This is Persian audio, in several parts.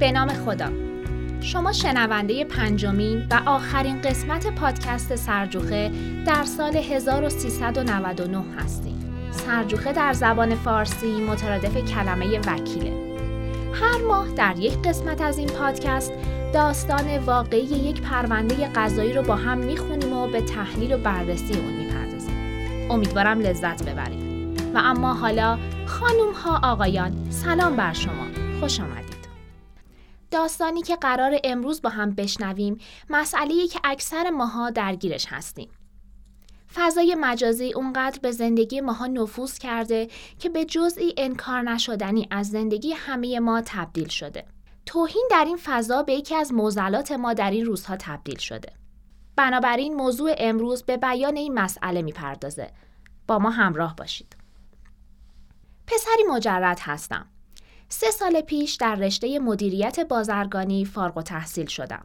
به نام خدا شما شنونده پنجمین و آخرین قسمت پادکست سرجوخه در سال 1399 هستید. سرجوخه در زبان فارسی مترادف کلمه وکیله. هر ماه در یک قسمت از این پادکست داستان واقعی یک پرونده قضایی رو با هم می‌خونیم و به تحلیل و بررسی اون می‌پردازیم. امیدوارم لذت ببرید. و اما حالا خانوم ها آقایان سلام بر شما خوش آمدید. داستانی که قرار امروز با هم بشنویم مسئله که اکثر ماها درگیرش هستیم. فضای مجازی اونقدر به زندگی ماها نفوذ کرده که به جزئی انکار نشدنی از زندگی همه ما تبدیل شده. توهین در این فضا به یکی از موزلات ما در این روزها تبدیل شده. بنابراین موضوع امروز به بیان این مسئله می‌پردازه. با ما همراه باشید. پسری مجرد هستم. سه سال پیش در رشته مدیریت بازرگانی فارغ و تحصیل شدم.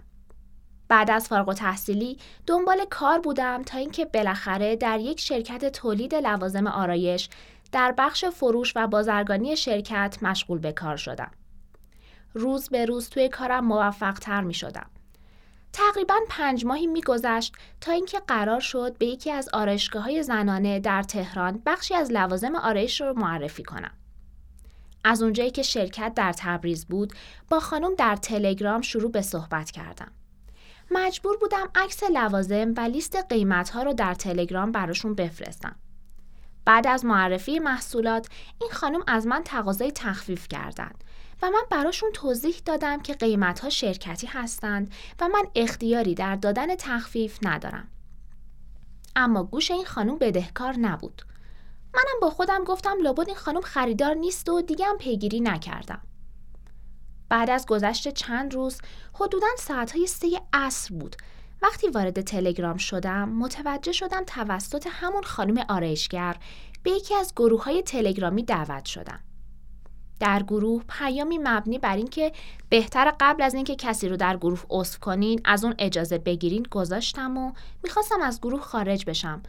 بعد از فارغ و تحصیلی دنبال کار بودم تا اینکه بالاخره در یک شرکت تولید لوازم آرایش در بخش فروش و بازرگانی شرکت مشغول به کار شدم. روز به روز توی کارم موفق تر می شدم. تقریبا پنج ماهی میگذشت تا اینکه قرار شد به یکی از آرایشگاه های زنانه در تهران بخشی از لوازم آرایش رو معرفی کنم. از اونجایی که شرکت در تبریز بود با خانم در تلگرام شروع به صحبت کردم. مجبور بودم عکس لوازم و لیست قیمت ها رو در تلگرام براشون بفرستم. بعد از معرفی محصولات این خانم از من تقاضای تخفیف کردند و من براشون توضیح دادم که قیمت ها شرکتی هستند و من اختیاری در دادن تخفیف ندارم. اما گوش این خانم بدهکار نبود. منم با خودم گفتم لابد این خانم خریدار نیست و دیگه هم پیگیری نکردم. بعد از گذشت چند روز حدودا ساعتهای سه عصر بود وقتی وارد تلگرام شدم متوجه شدم توسط همون خانم آرایشگر به یکی از گروه های تلگرامی دعوت شدم. در گروه پیامی مبنی بر اینکه بهتر قبل از اینکه کسی رو در گروه عضو کنین از اون اجازه بگیرین گذاشتم و می‌خواستم از گروه خارج بشم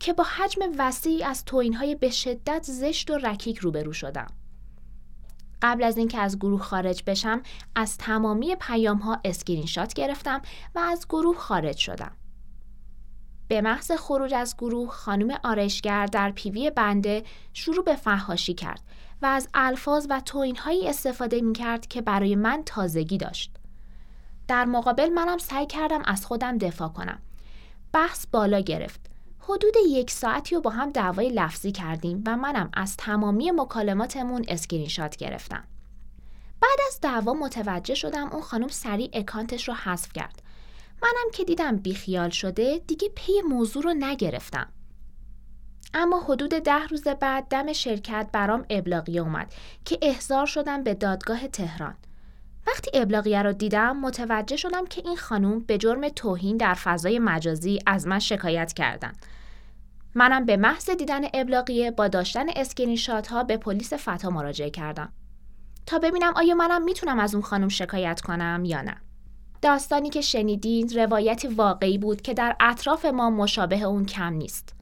که با حجم وسیعی از های به شدت زشت و رکیک روبرو شدم. قبل از اینکه از گروه خارج بشم از تمامی پیام ها اسکرین شات گرفتم و از گروه خارج شدم. به محض خروج از گروه خانم آرایشگر در پیوی بنده شروع به فحاشی کرد و از الفاظ و توهین‌هایی استفاده می کرد که برای من تازگی داشت. در مقابل منم سعی کردم از خودم دفاع کنم. بحث بالا گرفت. حدود یک ساعتی رو با هم دعوای لفظی کردیم و منم از تمامی مکالماتمون اسکرین شات گرفتم. بعد از دعوا متوجه شدم اون خانم سریع اکانتش رو حذف کرد. منم که دیدم بیخیال شده دیگه پی موضوع رو نگرفتم. اما حدود ده روز بعد دم شرکت برام ابلاغیه اومد که احضار شدم به دادگاه تهران. وقتی ابلاغیه رو دیدم متوجه شدم که این خانوم به جرم توهین در فضای مجازی از من شکایت کردن. منم به محض دیدن ابلاغیه با داشتن اسکرین شات ها به پلیس فتا مراجعه کردم تا ببینم آیا منم می‌تونم از اون خانم شکایت کنم یا نه. داستانی که شنیدین روایتی واقعی بود که در اطراف ما مشابه اون کم نیست.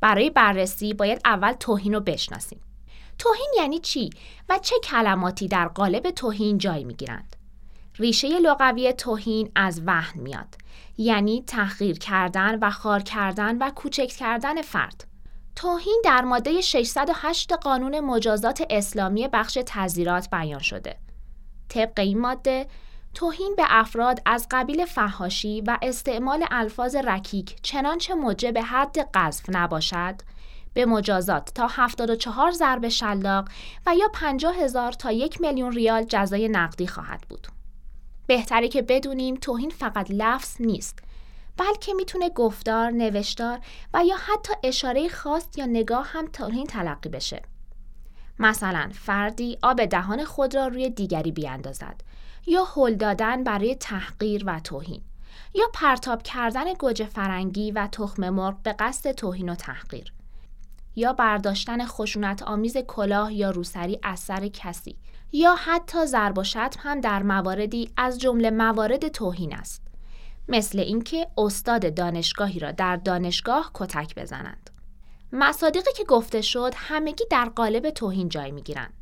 برای بررسی باید اول توهین رو بشناسیم. توهین یعنی چی و چه کلماتی در قالب توهین جای می‌گیرند؟ ریشه لغوی توهین از وهن میاد یعنی تحقیر کردن و خار کردن و کوچک کردن فرد. توهین در ماده 608 قانون مجازات اسلامی بخش تذیرات بیان شده. طبق این ماده توهین به افراد از قبیل فهاشی و استعمال الفاظ رکیک چنانچه موجب حد قذف نباشد به مجازات تا 74 ضرب شلاق و یا 50 هزار تا یک میلیون ریال جزای نقدی خواهد بود. بهتره که بدونیم توهین فقط لفظ نیست بلکه می‌تونه گفتار، نوشتار و یا حتی اشاره خاص یا نگاه هم توهین تلقی بشه. مثلا فردی آب دهان خود را روی دیگری بیاندازد یا هل دادن برای تحقیر و توهین یا پرتاب کردن گوجه فرنگی و تخم مرغ به قصد توهین و تحقیر یا برداشتن خشونت آمیز کلاه یا روسری از سر کسی یا حتی ضرب و شتم هم در مواردی از جمله موارد توهین است مثل اینکه استاد دانشگاهی را در دانشگاه کتک بزنند مصادیقی که گفته شد همگی در قالب توهین جای می گیرند.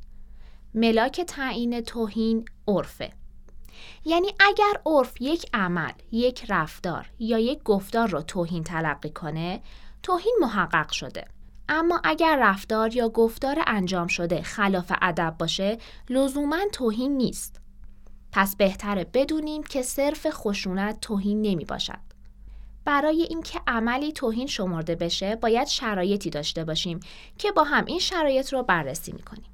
ملاک تعیین توهین عرفه یعنی اگر عرف یک عمل، یک رفتار یا یک گفتار رو توهین تلقی کنه، توهین محقق شده. اما اگر رفتار یا گفتار انجام شده خلاف ادب باشه، لزوما توهین نیست. پس بهتره بدونیم که صرف خشونت توهین نمی باشد. برای اینکه عملی توهین شمرده بشه، باید شرایطی داشته باشیم که با هم این شرایط رو بررسی می کنیم.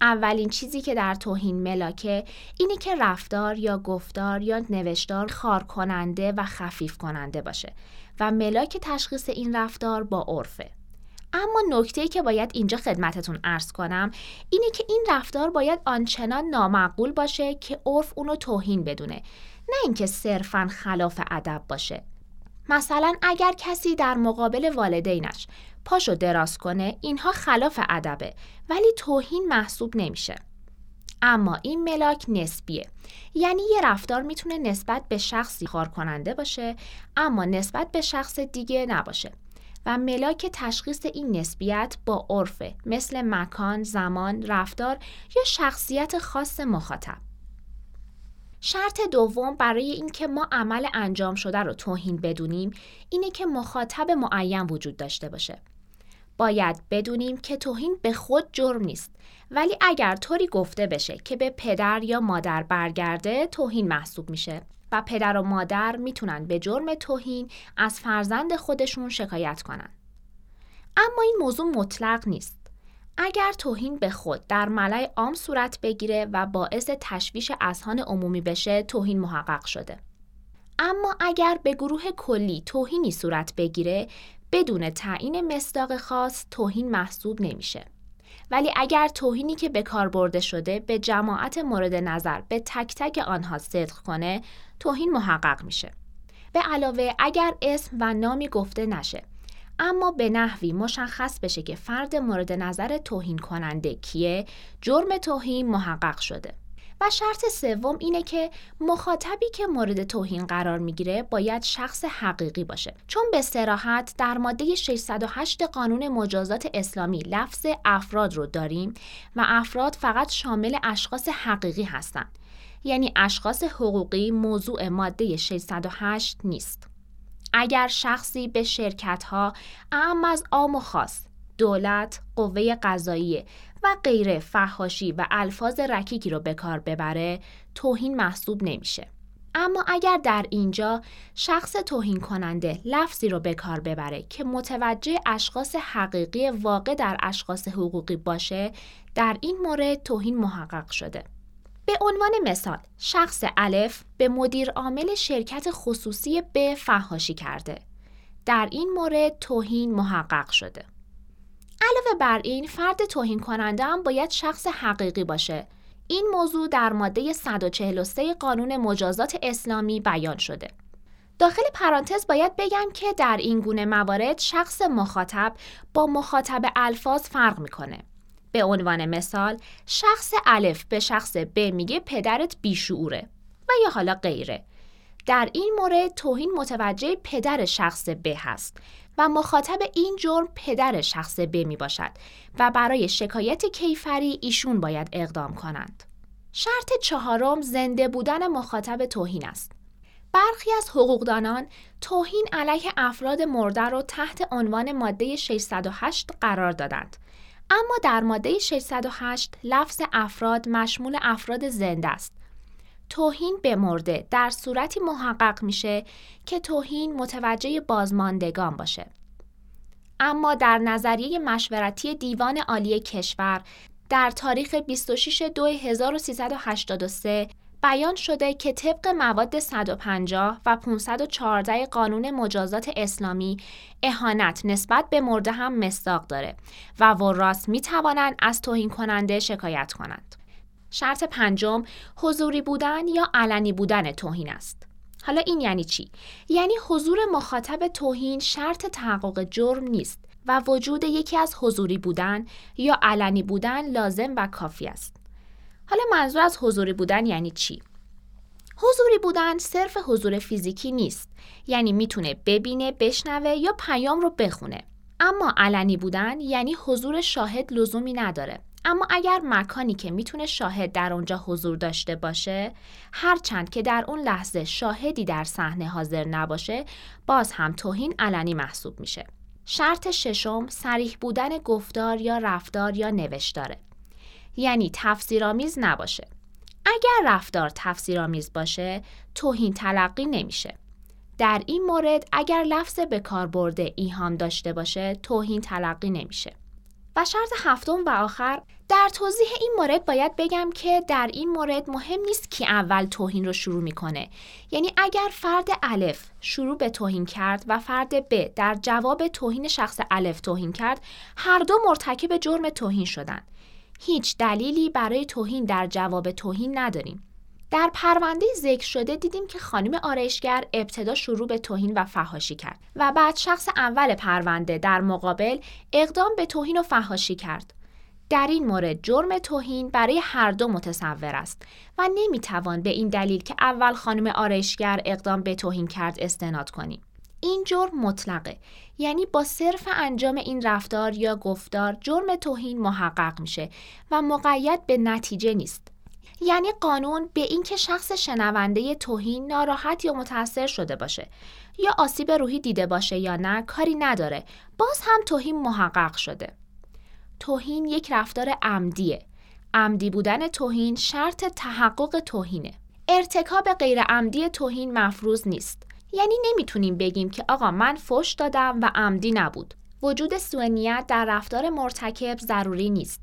اولین چیزی که در توهین ملاکه اینی که رفتار یا گفتار یا نوشتار خار کننده و خفیف کننده باشه و ملاک تشخیص این رفتار با عرفه. اما نکته که باید اینجا خدمتتون ارز کنم اینه که این رفتار باید آنچنان نامعقول باشه که عرف اونو توهین بدونه نه اینکه صرفا خلاف ادب باشه. مثلا اگر کسی در مقابل والدینش پاشو دراز کنه اینها خلاف ادبه ولی توهین محسوب نمیشه. اما این ملاک نسبیه. یعنی یه رفتار می‌تونه نسبت به شخصی خار کننده باشه اما نسبت به شخص دیگه نباشه. و ملاک تشخیص این نسبیت با عرفه مثل مکان، زمان، رفتار یا شخصیت خاص مخاطب. شرط دوم برای اینکه ما عمل انجام شده رو توهین بدونیم اینه که مخاطب معین وجود داشته باشه. باید بدونیم که توهین به خود جرم نیست ولی اگر طوری گفته بشه که به پدر یا مادر برگرده توهین محسوب میشه و پدر و مادر می‌تونن به جرم توهین از فرزند خودشون شکایت کنن. اما این موضوع مطلق نیست. اگر توهین به خود در ملع عام صورت بگیره و باعث تشویش اذهان عمومی بشه توهین محقق شده. اما اگر به گروه کلی توهینی صورت بگیره بدون تعیین مصداق خاص توهین محسوب نمیشه. ولی اگر توهینی که به کار برده شده به جماعت مورد نظر به تک تک آنها صدق کنه توهین محقق میشه. به علاوه اگر اسم و نامی گفته نشه اما به نحوی مشخص بشه که فرد مورد نظر توهین کننده کیه جرم توهین محقق شده. و شرط سوم اینه که مخاطبی که مورد توهین قرار می‌گیره باید شخص حقیقی باشه. چون به سراحت در ماده 608 قانون مجازات اسلامی لفظ افراد رو داریم و افراد فقط شامل اشخاص حقیقی هستند. یعنی اشخاص حقوقی موضوع ماده 608 نیست. اگر شخصی به شرکت ها اعم از عام و خاص دولت، قوه قضاییه و غیره فحاشی و الفاظ رکیکی رو به کار ببره توهین محسوب نمیشه. اما اگر در اینجا شخص توهین کننده لفظی رو به کار ببره که متوجه اشخاص حقیقی واقع در اشخاص حقوقی باشه در این مورد توهین محقق شده. به عنوان مثال شخص الف به مدیر عامل شرکت خصوصی به فحاشی کرده. در این مورد توهین محقق شده. علاوه بر این فرد توهین کننده هم باید شخص حقیقی باشه. این موضوع در ماده 143 قانون مجازات اسلامی بیان شده. داخل پرانتز باید بگم که در این گونه موارد شخص مخاطب با مخاطب الفاظ فرق می‌کنه. به عنوان مثال شخص الف به شخص ب میگه پدرت بیشعوره و یا حالا غیره. در این مورد توهین متوجه پدر شخص ب هست و مخاطب این جرم پدر شخص ب می باشد و برای شکایت کیفری ایشون باید اقدام کنند. شرط چهارم زنده بودن مخاطب توهین است. برخی از حقوقدانان توهین علیه افراد مرده را تحت عنوان ماده 608 قرار دادند. اما در ماده 608 لفظ افراد مشمول افراد زنده است توهین به مرده در صورتی محقق میشه که توهین متوجه بازماندگان باشه. اما در نظریه مشورتی دیوان عالی کشور در تاریخ 26 دو 1383 بیان شده که طبق مواد 150 و 514 قانون مجازات اسلامی اهانت نسبت به مرده هم مصداق داره و وراس می توانند از توهین کننده شکایت کنند. شرط پنجم حضوری بودن یا علنی بودن توهین است. حالا این یعنی چی؟ یعنی حضور مخاطب توهین شرط تحقق جرم نیست و وجود یکی از حضوری بودن یا علنی بودن لازم و کافی است. حالا منظور از حضوری بودن یعنی چی؟ حضوری بودن صرف حضور فیزیکی نیست یعنی می‌تونه ببینه بشنوه یا پیام رو بخونه اما علنی بودن یعنی حضور شاهد لزومی نداره اما اگر مکانی که می‌تونه شاهد در اونجا حضور داشته باشه هرچند که در اون لحظه شاهدی در صحنه حاضر نباشه باز هم توهین علنی محسوب میشه. شرط ششم سریح بودن گفتار یا رفتار یا نوشتاره یعنی تفسیرآمیز نباشه. اگر رفتار تفسیرآمیز باشه توهین تلقی نمیشه. در این مورد اگر لفظ به کار برده ایهام داشته باشه توهین تلقی نمیشه. و شرط هفتم و آخر در توضیح این مورد باید بگم که در این مورد مهم نیست که اول توهین رو شروع می‌کنه. یعنی اگر فرد الف شروع به توهین کرد و فرد ب در جواب توهین شخص الف توهین کرد هر دو مرتکب جرم توهین شدن. هیچ دلیلی برای توهین در جواب توهین نداریم. در پرونده ذکر شده دیدیم که خانم آرایشگر ابتدا شروع به توهین و فحاشی کرد و بعد شخص اول پرونده در مقابل اقدام به توهین و فحاشی کرد. در این مورد جرم توهین برای هر دو متصور است و نمی‌توان به این دلیل که اول خانم آرایشگر اقدام به توهین کرد استناد کنیم. این جرم مطلقه یعنی با صرف انجام این رفتار یا گفتار جرم توهین محقق میشه و مقید به نتیجه نیست. یعنی قانون به اینکه شخص شنونده توهین ناراحت یا متاثر شده باشه یا آسیب روحی دیده باشه یا نه کاری نداره. باز هم توهین محقق شده. توهین یک رفتار عمدیه. عمدی بودن توهین شرط تحقق توهینه. ارتکاب غیر عمدی توهین مفروض نیست. یعنی نمی‌تونیم بگیم که آقا من فش دادم و عمدی نبود. وجود سوء در رفتار مرتکب ضروری نیست.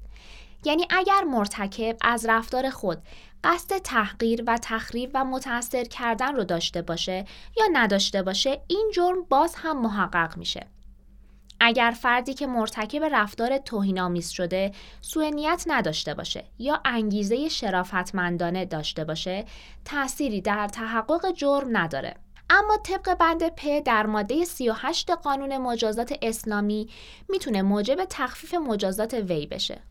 یعنی اگر مرتکب از رفتار خود قصد تحقیر و تخریب و متاثر کردن رو داشته باشه یا نداشته باشه این جرم باز هم محقق میشه. اگر فردی که مرتکب رفتار توهینآمیز شده سوء نیت نداشته باشه یا انگیزه شرافتمندانه داشته باشه تأثیری در تحقق جرم نداره اما طبق بند پ در ماده 38 قانون مجازات اسلامی می‌تونه موجب تخفیف مجازات وی بشه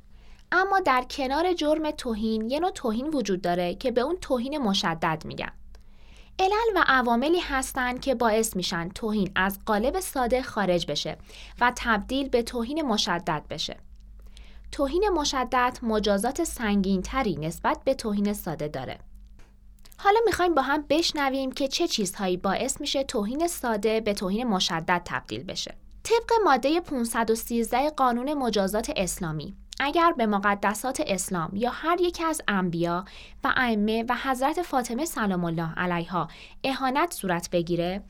اما در کنار جرم توهین یه نوع توهین وجود داره که به اون توهین مشدد میگن. علل و عواملی هستند که باعث میشن توهین از قالب ساده خارج بشه و تبدیل به توهین مشدد بشه. توهین مشدد مجازات سنگینتری نسبت به توهین ساده داره. حالا می‌خوایم با هم بشنویم که چه چیزهایی باعث میشه توهین ساده به توهین مشدد تبدیل بشه. طبق ماده 513 قانون مجازات اسلامی اگر به مقدسات اسلام یا هر یکی از انبیا و ائمه و حضرت فاطمه سلام الله علیها اهانت صورت بگیره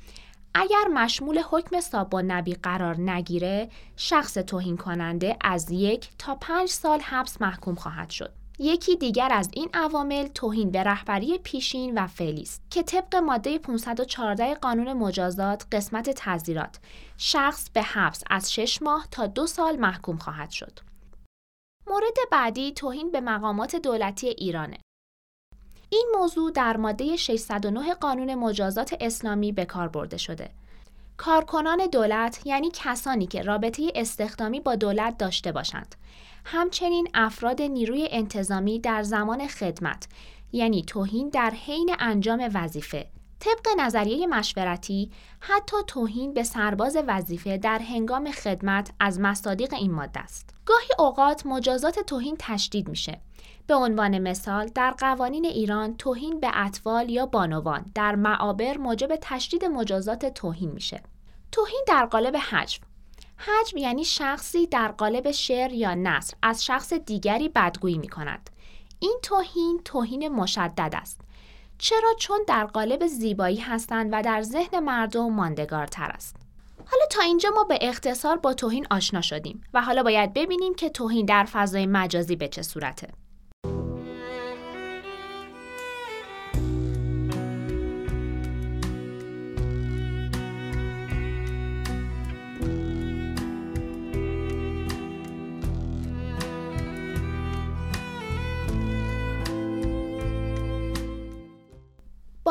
اگر مشمول حکم صاب نبی قرار نگیره شخص توهین کننده از یک تا پنج سال حبس محکوم خواهد شد. یکی دیگر از این عوامل توهین به رهبری پیشین و فعلی است که طبق ماده 514 قانون مجازات قسمت تعزیرات شخص به حبس از 6 ماه تا دو سال محکوم خواهد شد. مورد بعدی توهین به مقامات دولتی ایرانه. این موضوع در ماده 609 قانون مجازات اسلامی به کار برده شده. کارکنان دولت یعنی کسانی که رابطه استخدامی با دولت داشته باشند. همچنین افراد نیروی انتظامی در زمان خدمت یعنی توهین در حین انجام وظیفه طبق نظریه مشورتی حتی توهین به سرباز وظیفه در هنگام خدمت از مصادیق این ماده است. گاهی اوقات مجازات توهین تشدید میشه. به عنوان مثال در قوانین ایران توهین به اطفال یا بانوان در معابر موجب تشدید مجازات توهین میشه. توهین در قالب حجم. حجم یعنی شخصی در قالب شعر یا نصر از شخص دیگری بدگویی می کند. این توهین توهین مشدد است. چرا چون در قالب زیبایی هستند و در ذهن مردم ماندگارتر است. حالا تا اینجا ما به اختصار با توهین آشنا شدیم و حالا باید ببینیم که توهین در فضای مجازی به چه صورته.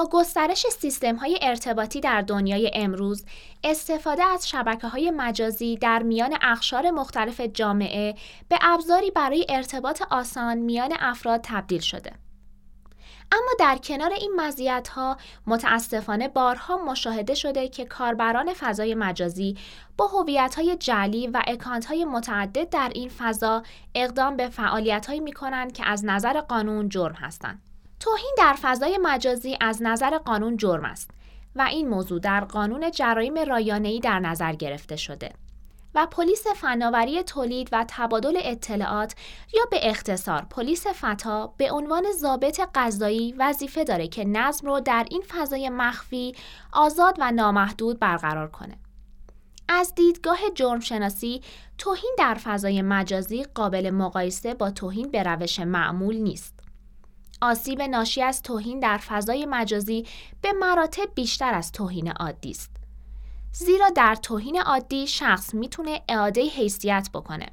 گسترش سیستم های ارتباطی در دنیای امروز استفاده از شبکه های مجازی در میان اخشار مختلف جامعه به ابزاری برای ارتباط آسان میان افراد تبدیل شده. اما در کنار این ها متاسفانه بارها مشاهده شده که کاربران فضای مجازی با های جعلی و های متعدد در این فضا اقدام به فعالیت‌هایی می‌کنند که از نظر قانون جرم هستند. توهین در فضای مجازی از نظر قانون جرم است و این موضوع در قانون جرایم رایانه‌ای در نظر گرفته شده. و پلیس فناوری تولید و تبادل اطلاعات یا به اختصار پلیس فتا به عنوان ضابط قضایی وظیفه داره که نظم رو در این فضای مخفی آزاد و نامحدود برقرار کنه. از دیدگاه جرم شناسی توهین در فضای مجازی قابل مقایسه با توهین به روش معمول نیست. آسیب ناشی از توهین در فضای مجازی به مراتب بیشتر از توهین عادی است. زیرا در توهین عادی شخص می‌تونه اعاده حیثیت بکنه.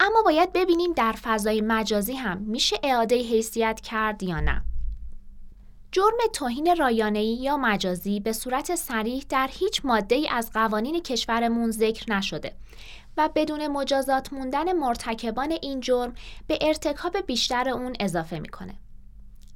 اما باید ببینیم در فضای مجازی هم میشه اعاده حیثیت کرد یا نه. جرم توهین رایانه‌ای یا مجازی به صورت صریح در هیچ ماده ای از قوانین کشورمون ذکر نشده و بدون مجازات موندن مرتکبان این جرم به ارتکاب بیشتر اون اضافه می‌کنه.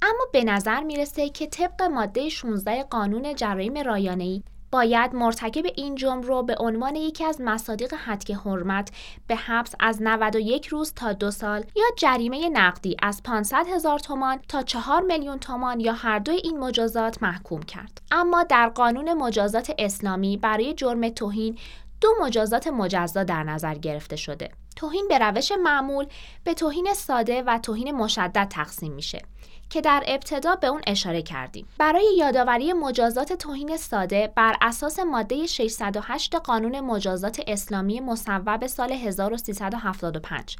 اما به نظر می‌رسه که طبق ماده 16 قانون جرایم رایانه‌ای باید مرتکب این جرم رو به عنوان یکی از مصادیق حدک حرمت به حبس از 91 روز تا دو سال یا جریمه نقدی از 500 هزار تومان تا 4 میلیون تومان یا هر دوی این مجازات محکوم کرد. اما در قانون مجازات اسلامی برای جرم توهین دو مجازات مجزا در نظر گرفته شده. توهین به روش معمول به توهین ساده و توهین مشدد تقسیم میشه. که در ابتدا به اون اشاره کردیم. برای یادآوری مجازات توهین ساده بر اساس ماده 608 قانون مجازات اسلامی مصوب سال 1375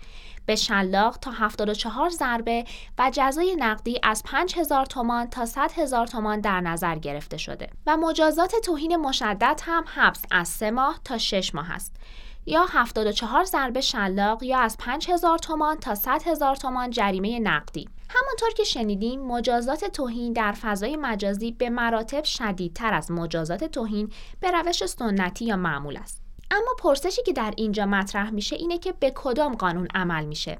به شلاق تا 74 ضربه و جزای نقدی از 5000 تومان تا 100 هزار تومان در نظر گرفته شده و مجازات توهین مشدد هم حبس از 3 ماه تا 6 ماه است. یا 74 ضربه شلاق یا از 5000 تومان تا 100 هزار تومان جریمه نقدی. همانطور که شنیدیم مجازات توهین در فضای مجازی به مراتب شدیدتر از مجازات توهین به روش سنتی یا معمول است. اما پرسشی که در اینجا مطرح میشه اینه که به کدام قانون عمل میشه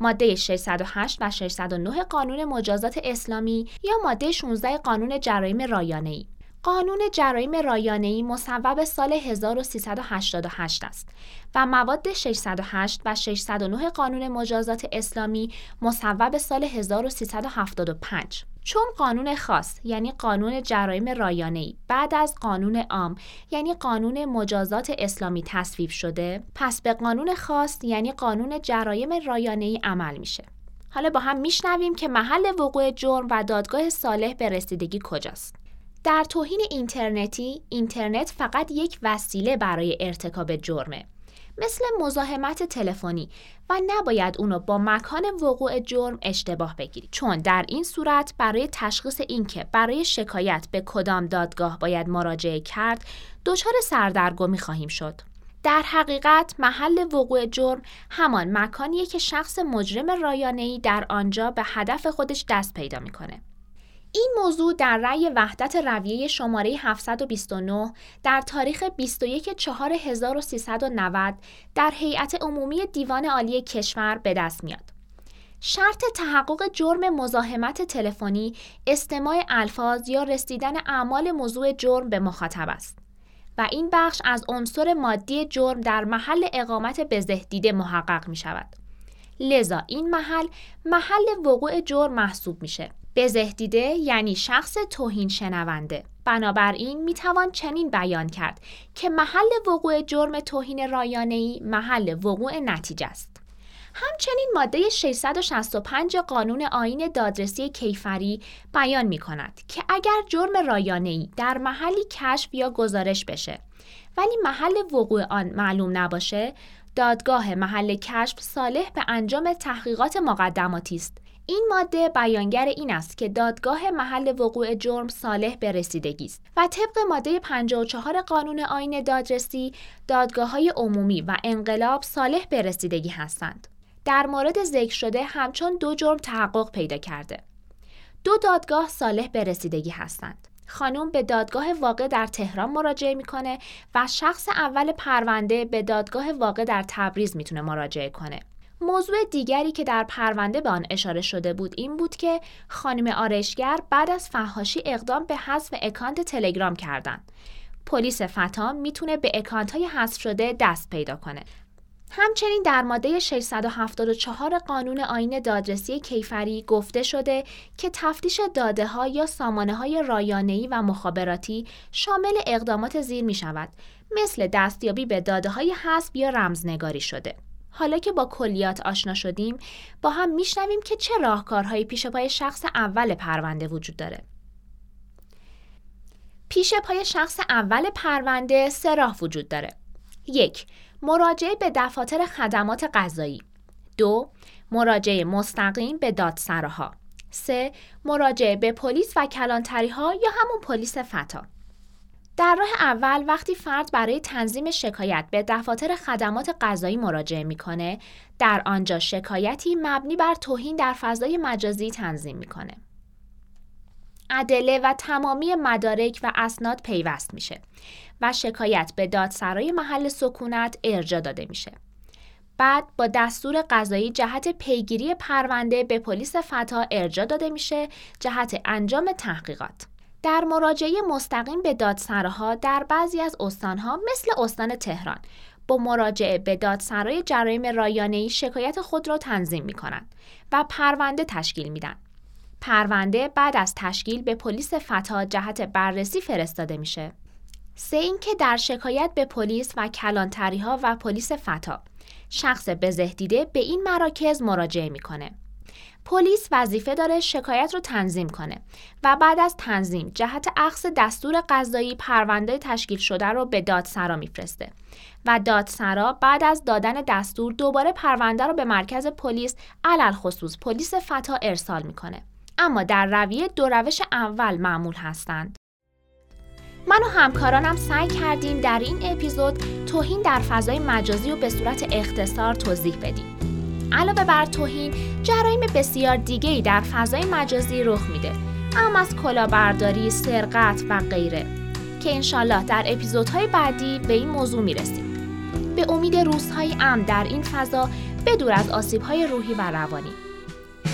ماده 608 و 609 قانون مجازات اسلامی یا ماده 16 قانون جرایم رایانه‌ای قانون جرایم رایانه‌ای مصوب سال 1388 است و مواد 608 و 609 قانون مجازات اسلامی مصوب سال 1375 چون قانون خاص یعنی قانون جرایم رایانه‌ای بعد از قانون عام یعنی قانون مجازات اسلامی تصویب شده پس به قانون خاص یعنی قانون جرایم رایانه‌ای عمل میشه. حالا با هم میشنویم که محل وقوع جرم و دادگاه صالح به رسیدگی کجاست. در توهین اینترنتی اینترنت فقط یک وسیله برای ارتکاب جرمه مثل مزاحمت تلفنی و نباید اونو با مکان وقوع جرم اشتباه بگیرید چون در این صورت برای تشخیص اینکه برای شکایت به کدام دادگاه باید مراجعه کرد دچار سردرگمی خواهیم شد. در حقیقت محل وقوع جرم همان مکانیه که شخص مجرم رایانه‌ای در آنجا به هدف خودش دست پیدا می‌کنه. این موضوع در رأی وحدت رویه شماره 729 در تاریخ 21 4390 در هیئت عمومی دیوان عالی کشور به دست میاد. شرط تحقق جرم مزاحمت تلفنی استماع الفاظ یا رسیدن اعمال موضوع جرم به مخاطب است و این بخش از عنصر مادی جرم در محل اقامت بزهدیده محقق می شود. لذا این محل محل وقوع جرم محسوب میشه بزهدیده یعنی شخص توهین شنونده. بنابراین می‌توان چنین بیان کرد که محل وقوع جرم توهین رایانه‌ای محل وقوع نتیجه است. همچنین ماده 665 قانون آین دادرسی کیفری بیان می کند که اگر جرم رایانه‌ای در محلی کشف یا گزارش بشه ولی محل وقوع آن معلوم نباشه دادگاه محل کشف صالح به انجام تحقیقات مقدماتی است این ماده بیانگر این است که دادگاه محل وقوع جرم صالح به رسیدگی است و طبق ماده 54 قانون آین دادرسی دادگاه های عمومی و انقلاب صالح به رسیدگی هستند. در مورد ذکر شده همچون دو جرم تحقق پیدا کرده. دو دادگاه صالح به رسیدگی هستند. خانم به دادگاه واقع در تهران مراجعه می‌کنه و شخص اول پرونده به دادگاه واقع در تبریز می‌تونه مراجعه کنه. موضوع دیگری که در پرونده به آن اشاره شده بود این بود که خانم آرشگر بعد از فحاشی اقدام به حذف اکانت تلگرام کردند. پلیس فتا می‌تونه به اکانت های حذف شده دست پیدا کنه. همچنین در ماده 674 قانون آین دادرسی کیفری گفته شده که تفتیش داده ها یا سامانه های رایانه‌ای و مخابراتی شامل اقدامات زیر می شود مثل دستیابی به داده های حذف یا رمزنگاری شده. حالا که با کلیات آشنا شدیم با هم میشنویم که چه راهکارهایی پیش پای شخص اول پرونده وجود داره. پیش پای شخص اول پرونده سه راه وجود داره. یک مراجعه به دفاتر خدمات غذایی دو مراجعه مستقیم به دادسراها سه مراجعه به پلیس و کلانتری ها یا همون پلیس فتا در راه اول وقتی فرد برای تنظیم شکایت به دفاتر خدمات غذایی مراجعه می‌کنه در آنجا شکایتی مبنی بر توهین در فضای مجازی تنظیم می‌کنه ادله و تمامی مدارک و اسناد پیوست میشه و شکایت به دادسرای محل سکونت ارجا داده میشه. بعد با دستور قضایی جهت پیگیری پرونده به پلیس فتا ارجا داده میشه جهت انجام تحقیقات. در مراجعه مستقیم به دادسراها در بعضی از استانها مثل استان تهران با مراجعه به دادسرای جرایم رایانه‌ای شکایت خود را تنظیم می کنند و پرونده تشکیل میدن. پرونده بعد از تشکیل به پلیس فتا جهت بررسی فرستاده میشه. سه اینکه در شکایت به پلیس و کلانتری ها و پلیس فتا شخص بزهدیده به این مراکز مراجعه می‌کنه. پلیس وظیفه داره شکایت رو تنظیم کنه و بعد از تنظیم جهت اخذ دستور قضایی پرونده تشکیل شده رو به دادسرا میفرسته و دادسرا بعد از دادن دستور دوباره پرونده رو به مرکز پلیس علل خصوص پلیس فتا ارسال می‌کنه اما در رویه دو روش اول معمول هستند من و همکارانم سعی کردیم در این اپیزود توهین در فضای مجازی و به صورت اختصار توضیح بدیم. علاوه بر توهین، جرایم بسیار دیگه در فضای مجازی رخ میده. اما از کلاهبرداری، سرقت و غیره که انشالله در اپیزودهای بعدی به این موضوع می‌رسیم. به امید روزهای امن در این فضا بدور از آسیبهای روحی و روانی.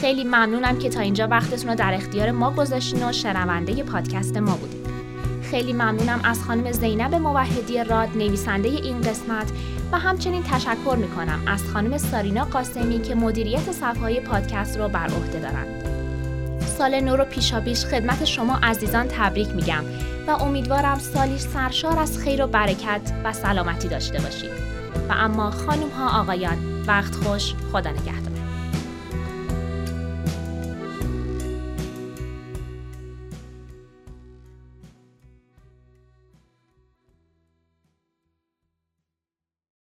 خیلی ممنونم که تا اینجا وقتتون رو در اختیار ما گذاشتین و شنونده پادکست ما بودید. خیلی ممنونم از خانم زینب موحدی راد نویسنده این قسمت و همچنین تشکر می‌کنم از خانم سارینا قاسمی که مدیریت صفحه پادکست رو بر عهده دارند. سال نو رو پیشابیش خدمت شما عزیزان تبریک میگم و امیدوارم سالی سرشار از خیر و برکت و سلامتی داشته باشید. و اما خانم ها آقایان وقت خوش خدا نگهدار.